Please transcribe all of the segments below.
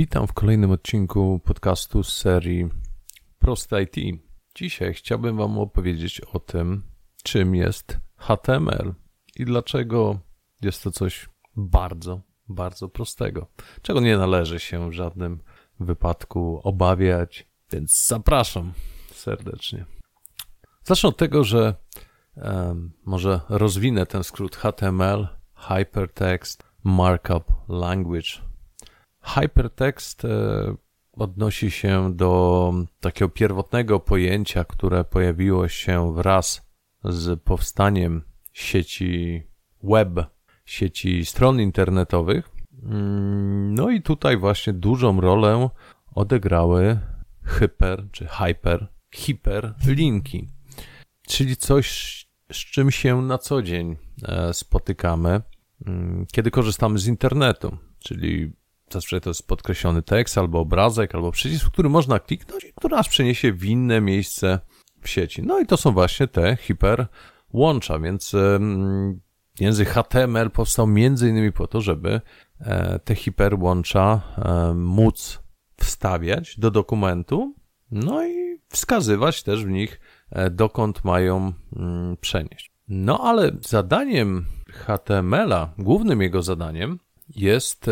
Witam w kolejnym odcinku podcastu z serii Proste IT. Dzisiaj chciałbym Wam opowiedzieć o tym, czym jest HTML i dlaczego jest to coś bardzo, bardzo prostego, czego nie należy się w żadnym wypadku obawiać, więc zapraszam serdecznie. Zacznę od tego, że um, może rozwinę ten skrót HTML, Hypertext Markup Language Hypertext e, odnosi się do takiego pierwotnego pojęcia, które pojawiło się wraz z powstaniem sieci web, sieci stron internetowych. Mm, no i tutaj właśnie dużą rolę odegrały hyper czy hyper, hiperlinki, czyli coś, z czym się na co dzień e, spotykamy, mm, kiedy korzystamy z internetu, czyli Zazwyczaj to jest podkreślony tekst, albo obrazek, albo przycisk, który można kliknąć i który nas przeniesie w inne miejsce w sieci. No i to są właśnie te hiperłącza, więc język HTML powstał między innymi po to, żeby e, te hiperłącza e, móc wstawiać do dokumentu, no i wskazywać też w nich, e, dokąd mają mm, przenieść. No ale zadaniem HTML-a, głównym jego zadaniem jest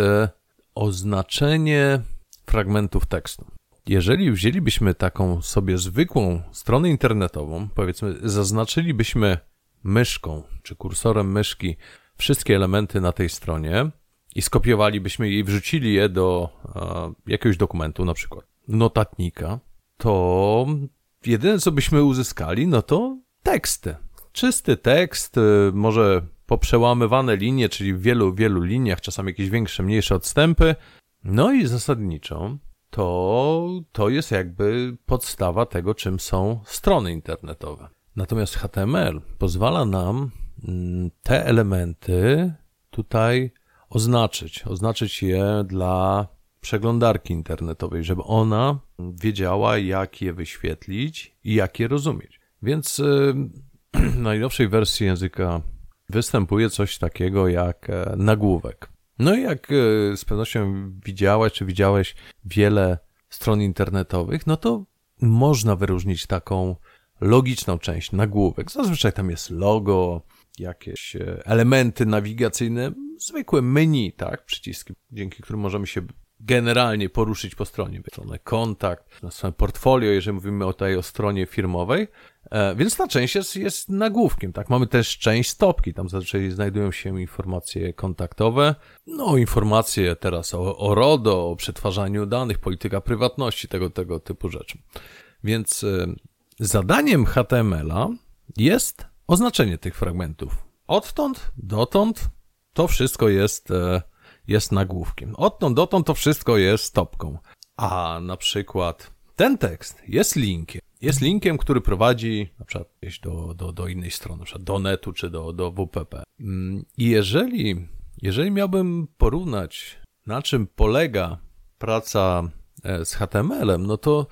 oznaczenie fragmentów tekstu. Jeżeli wzięlibyśmy taką sobie zwykłą stronę internetową, powiedzmy, zaznaczylibyśmy myszką czy kursorem myszki wszystkie elementy na tej stronie i skopiowalibyśmy je i wrzucili je do e, jakiegoś dokumentu, na przykład notatnika, to jedyne co byśmy uzyskali, no to teksty. Czysty tekst, e, może poprzełamywane linie, czyli w wielu, wielu liniach, czasami jakieś większe, mniejsze odstępy. No i zasadniczo to, to jest jakby podstawa tego, czym są strony internetowe. Natomiast HTML pozwala nam mm, te elementy tutaj oznaczyć, oznaczyć je dla przeglądarki internetowej, żeby ona wiedziała, jak je wyświetlić i jak je rozumieć. Więc w najnowszej wersji języka występuje coś takiego jak e, nagłówek. No i jak e, z pewnością widziałeś, czy widziałeś wiele stron internetowych, no to można wyróżnić taką logiczną część, nagłówek. Zazwyczaj tam jest logo, jakieś e, elementy nawigacyjne, zwykłe menu, tak, przyciski, dzięki którym możemy się generalnie poruszyć po stronie. Stronę kontakt, na stronę portfolio, jeżeli mówimy o tej o stronie firmowej. E, więc ta część jest, jest nagłówkiem, tak? Mamy też część stopki, tam zazwyczaj znajdują się informacje kontaktowe, no informacje teraz o, o RODO, o przetwarzaniu danych, polityka prywatności, tego, tego typu rzeczy. Więc e, zadaniem HTML-a jest oznaczenie tych fragmentów. Odtąd, dotąd, to wszystko jest e, jest nagłówkiem. Odtąd dotąd to wszystko jest stopką. A na przykład ten tekst jest linkiem. Jest linkiem, który prowadzi na przykład do, do, do innej strony, na przykład do netu czy do, do WPP. Mm, I jeżeli, jeżeli miałbym porównać, na czym polega praca e, z HTML-em, no to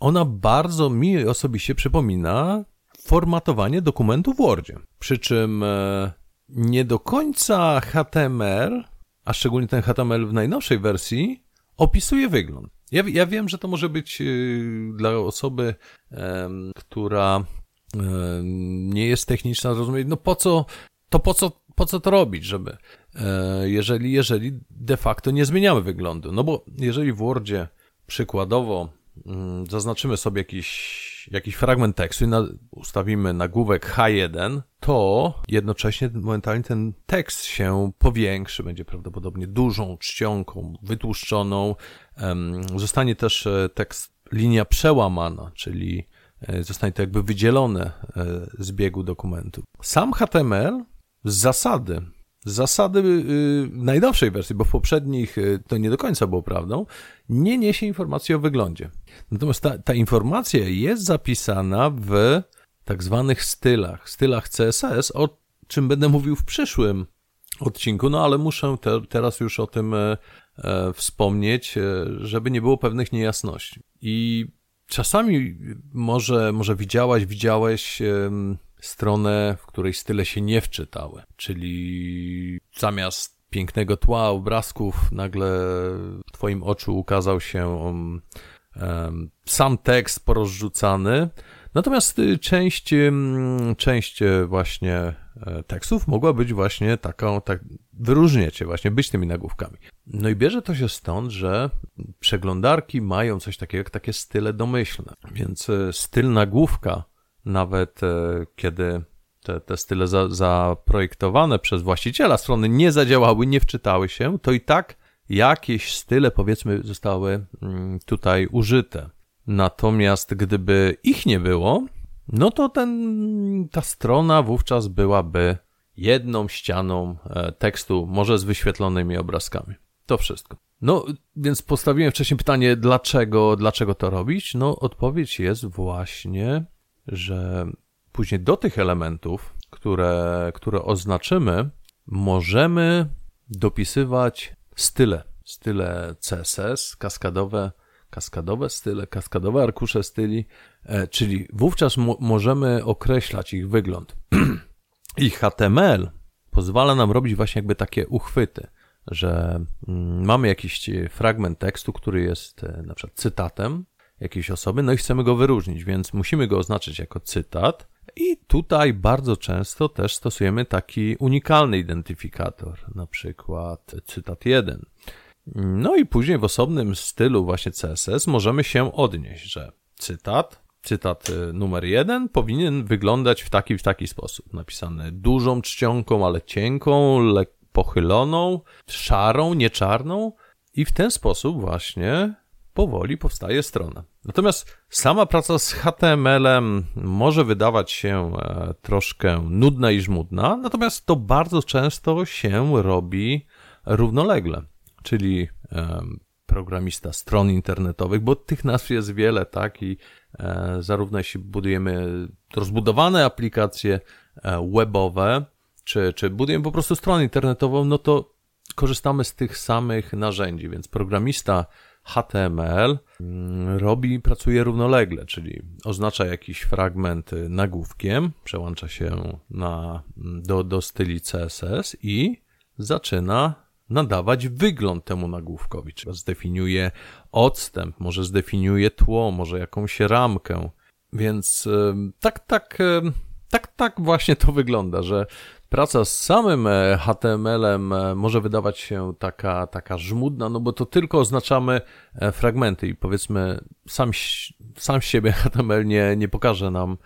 ona bardzo mi osobiście przypomina formatowanie dokumentu w Wordzie. Przy czym e, nie do końca HTML a szczególnie ten HTML w najnowszej wersji, opisuje wygląd. Ja, ja wiem, że to może być yy, dla osoby, która nie jest techniczna, zrozumieć, no po co, to po co, po co to robić, żeby, e, jeżeli, jeżeli de facto nie zmieniamy wyglądu. No bo jeżeli w Wordzie przykładowo mm, zaznaczymy sobie jakiś jakiś fragment tekstu i na, ustawimy nagłówek H1, to jednocześnie momentalnie ten tekst się powiększy, będzie prawdopodobnie dużą czcionką, wytłuszczoną. Zostanie też e, tekst, linia przełamana, czyli e, zostanie to jakby wydzielone e, z biegu dokumentu. Sam HTML z zasady zasady yy, najnowszej wersji, bo w poprzednich yy, to nie do końca było prawdą, nie niesie informacji o wyglądzie. Natomiast ta, ta informacja jest zapisana w tak zwanych stylach, stylach CSS, o czym będę mówił w przyszłym odcinku, no ale muszę te, teraz już o tym e, e, wspomnieć, e, żeby nie było pewnych niejasności. I czasami może, może widziałaś, widziałeś stronę, w której style się nie wczytały, czyli zamiast pięknego tła, obrazków, nagle w Twoim oczu ukazał się sam tekst porozrzucany. Natomiast y, część, część y, właśnie e, tekstów mogła być właśnie taką, tak, wyróżniać się właśnie, być tymi nagłówkami. No i bierze to się stąd, że przeglądarki mają coś takiego jak takie style domyślne. Więc y, styl nagłówka, nawet e, kiedy te, te style za, zaprojektowane przez właściciela strony nie zadziałały, nie wczytały się, to i tak jakieś style, powiedzmy, zostały mm, tutaj użyte. Natomiast gdyby ich nie było, no to ten, ta strona wówczas byłaby jedną ścianą e, tekstu, może z wyświetlonymi obrazkami. To wszystko. No, więc postawiłem wcześniej pytanie, dlaczego, dlaczego to robić? No, odpowiedź jest właśnie, że później do tych elementów, które, które oznaczymy, możemy dopisywać style. Style CSS, kaskadowe, kaskadowe style, kaskadowe arkusze styli, e, czyli wówczas możemy określać ich wygląd. ich HTML pozwala nam robić właśnie jakby takie uchwyty, że mm, mamy jakiś fragment tekstu, który jest e, na przykład cytatem jakiejś osoby, no i chcemy go wyróżnić, więc musimy go oznaczyć jako cytat, i tutaj bardzo często też stosujemy taki unikalny identyfikator, na przykład cytat 1. No i później w osobnym stylu właśnie CSS możemy się odnieść, że cytat, cytat y, numer 1 powinien wyglądać w taki w taki sposób. Napisany dużą czcionką, ale cienką, pochyloną, szarą, nie czarną. I w ten sposób właśnie powoli powstaje strona. Natomiast sama praca z HTML-em może wydawać się e, troszkę nudna i żmudna, natomiast to bardzo często się robi równolegle, czyli programista stron internetowych, bo tych nazw jest wiele, tak? I e, zarówno jeśli budujemy rozbudowane aplikacje e, webowe, czy, czy budujemy po prostu stronę internetową, no to korzystamy z tych samych narzędzi, więc programista HTML mm, robi, pracuje równolegle, czyli oznacza jakiś fragment nagłówkiem, przełącza się na, do, do styli CSS i zaczyna nadawać wygląd temu nagłówkowi, czyli zdefiniuje odstęp, może zdefiniuje tło, może jakąś ramkę. Więc tak, tak, tak, tak właśnie to wygląda, że praca z samym e, HTML-em e, może wydawać się taka, taka żmudna, no bo to tylko oznaczamy e, fragmenty i powiedzmy sam, sam siebie HTML nie, nie pokaże nam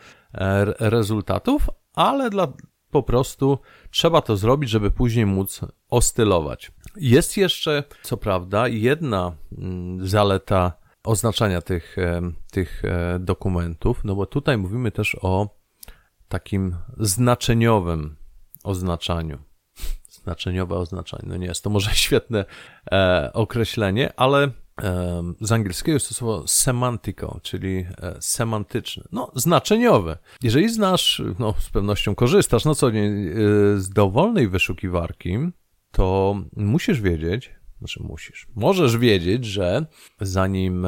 rezultatów, ale dla, po prostu trzeba to zrobić, żeby później móc ostylować. Jest jeszcze, co prawda, jedna mm, zaleta oznaczania tych, tych dokumentów, no bo tutaj mówimy też o takim znaczeniowym oznaczaniu. Znaczeniowe oznaczanie. No nie jest to może świetne e, określenie, ale e, z angielskiego jest to słowo semantico, czyli e, semantyczne. No, znaczeniowe. Jeżeli znasz, no z pewnością korzystasz, no co nie, e, z dowolnej wyszukiwarki, to musisz wiedzieć, znaczy musisz, możesz wiedzieć, że zanim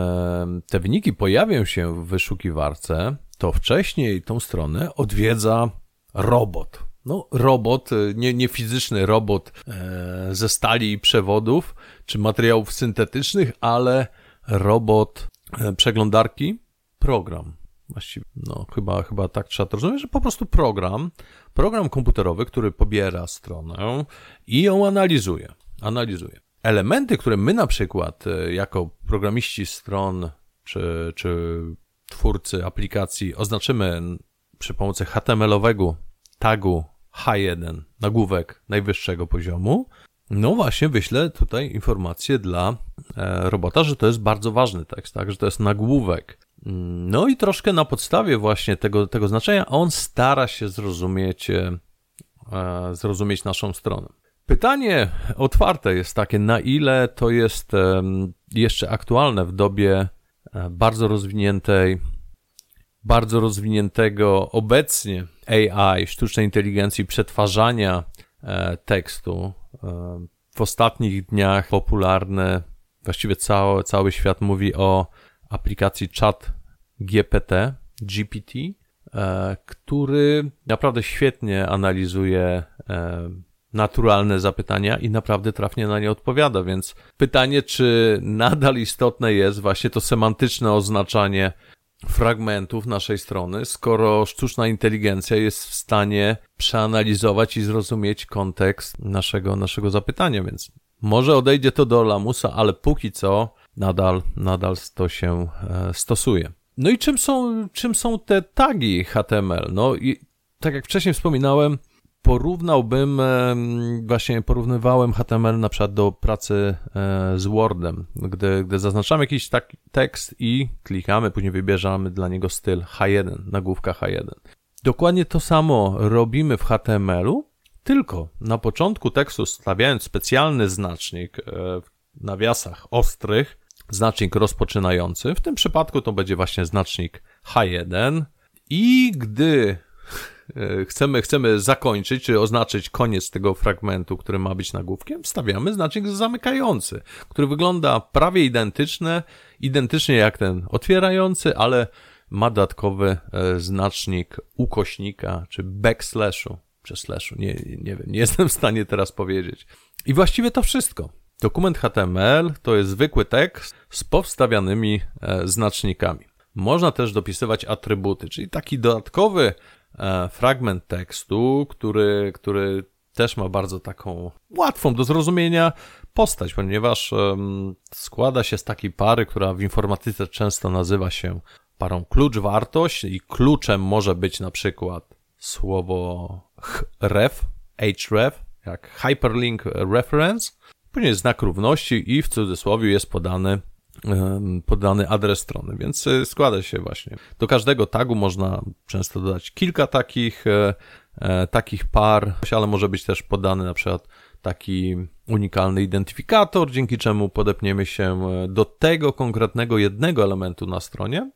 te wyniki pojawią się w wyszukiwarce, to wcześniej tą stronę odwiedza robot no, robot, e, nie, nie fizyczny robot e, ze stali i przewodów, czy materiałów syntetycznych, ale robot e, przeglądarki, program. Właściwie, no, chyba, chyba tak trzeba to rozumieć, że po prostu program, program komputerowy, który pobiera stronę i ją analizuje. Analizuje. Elementy, które my na przykład, jako programiści stron, czy, czy twórcy aplikacji, oznaczymy przy pomocy HTML-owego tagu H1, nagłówek najwyższego poziomu, no właśnie wyślę tutaj informację dla e, robota, że to jest bardzo ważny tekst, tak, że to jest nagłówek. No i troszkę na podstawie właśnie tego, tego znaczenia on stara się zrozumieć, e, zrozumieć naszą stronę. Pytanie otwarte jest takie, na ile to jest jeszcze aktualne w dobie e, bardzo rozwiniętej bardzo rozwiniętego obecnie AI, sztucznej inteligencji, przetwarzania e, tekstu. E, w ostatnich dniach popularne, właściwie cały, cały świat mówi o aplikacji Chat GPT, GPT, e, który naprawdę świetnie analizuje naturalne zapytania i naprawdę trafnie na nie odpowiada, więc pytanie, czy nadal istotne jest właśnie to semantyczne oznaczanie fragmentów naszej strony, skoro sztuczna inteligencja jest w stanie przeanalizować i zrozumieć kontekst naszego, naszego zapytania, więc może odejdzie to do lamusa, ale póki co nadal, nadal to się e, stosuje. No i czym są, czym są te tagi HTML? No i tak jak wcześniej wspominałem, porównałbym, właśnie porównywałem HTML na przykład do pracy e, z Wordem, gdy, gdy zaznaczamy jakiś taki tekst i klikamy, później wybierzamy dla niego styl H1, nagłówka H1. Dokładnie to samo robimy w HTML-u, tylko na początku tekstu stawiając specjalny znacznik e, w nawiasach ostrych, znacznik rozpoczynający, w tym przypadku to będzie właśnie znacznik H1 i gdy chcemy, chcemy zakończyć, czy oznaczyć koniec tego fragmentu, który ma być nagłówkiem, wstawiamy znacznik zamykający, który wygląda prawie identyczne, identycznie jak ten otwierający, ale ma dodatkowy e, znacznik ukośnika, czy backslashu, czy slashu, nie, nie wiem, nie jestem w stanie teraz powiedzieć. I właściwie to wszystko. Dokument HTML to jest zwykły tekst z powstawianymi e, znacznikami. Można też dopisywać atrybuty, czyli taki dodatkowy E, fragment tekstu, który, który też ma bardzo taką łatwą do zrozumienia postać, ponieważ składa się z takiej pary, która w informatyce często nazywa się parą klucz-wartość i kluczem może być na przykład słowo href, href, jak hyperlink reference, później znak równości i w cudzysłowie jest podany podany adres strony, więc e, składa się właśnie. Do każdego tagu można często dodać kilka takich, e, e, takich par, ale może być też podany na przykład taki unikalny identyfikator, dzięki czemu podepniemy się do tego konkretnego jednego elementu na stronie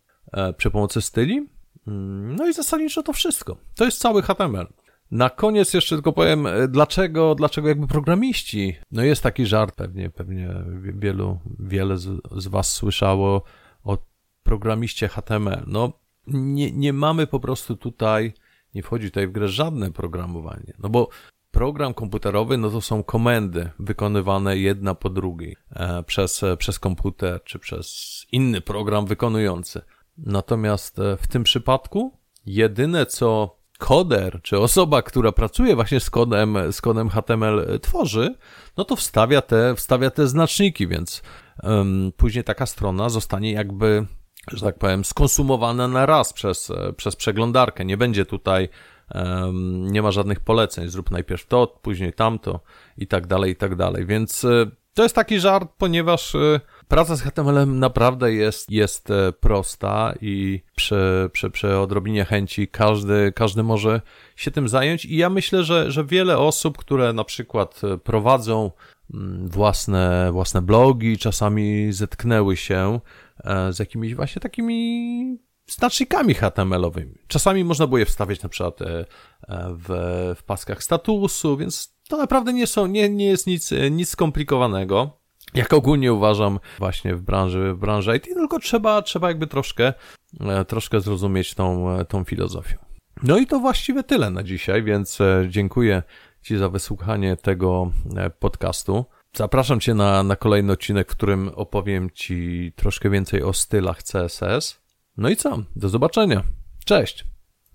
przy pomocy styli. Mm, no i zasadniczo to wszystko. To jest cały HTML. Na koniec jeszcze tylko powiem, e, dlaczego, dlaczego jakby programiści, no jest taki żart, pewnie, pewnie wielu, wiele z, z was słyszało o programiście HTML. No, nie, nie mamy po prostu tutaj, nie wchodzi tutaj w grę żadne programowanie, no bo program komputerowy, no to są komendy wykonywane jedna po drugiej e, przez, e, przez komputer czy przez inny program wykonujący. Natomiast w tym przypadku jedyne co koder, czy osoba, która pracuje właśnie z kodem, z kodem HTML tworzy, no to wstawia te, wstawia te znaczniki, więc um, później taka strona zostanie jakby, że tak powiem, skonsumowana na raz przez, przez przeglądarkę. Nie będzie tutaj, um, nie ma żadnych poleceń. Zrób najpierw to, później tamto i tak dalej, i tak dalej. Więc e, to jest taki żart, ponieważ e, praca z HTML-em naprawdę jest, jest e, prosta i przy, przy, przy odrobinie chęci każdy, każdy może się tym zająć. I ja myślę, że, że wiele osób, które na przykład e, prowadzą mm, własne, własne blogi, czasami zetknęły się z jakimiś właśnie takimi znacznikami HTML-owymi. Czasami można było je wstawiać na przykład w, w paskach statusu, więc to naprawdę nie są, nie, nie jest nic, nic skomplikowanego. Jak ogólnie uważam właśnie w branży, w branży IT, tylko trzeba, trzeba jakby troszkę, e, troszkę zrozumieć tą, e, tą filozofię. No i to właściwie tyle na dzisiaj, więc e, dziękuję Ci za wysłuchanie tego podcastu. Zapraszam Cię na, na kolejny odcinek, w którym opowiem Ci troszkę więcej o stylach CSS. No i co? Do zobaczenia. Cześć!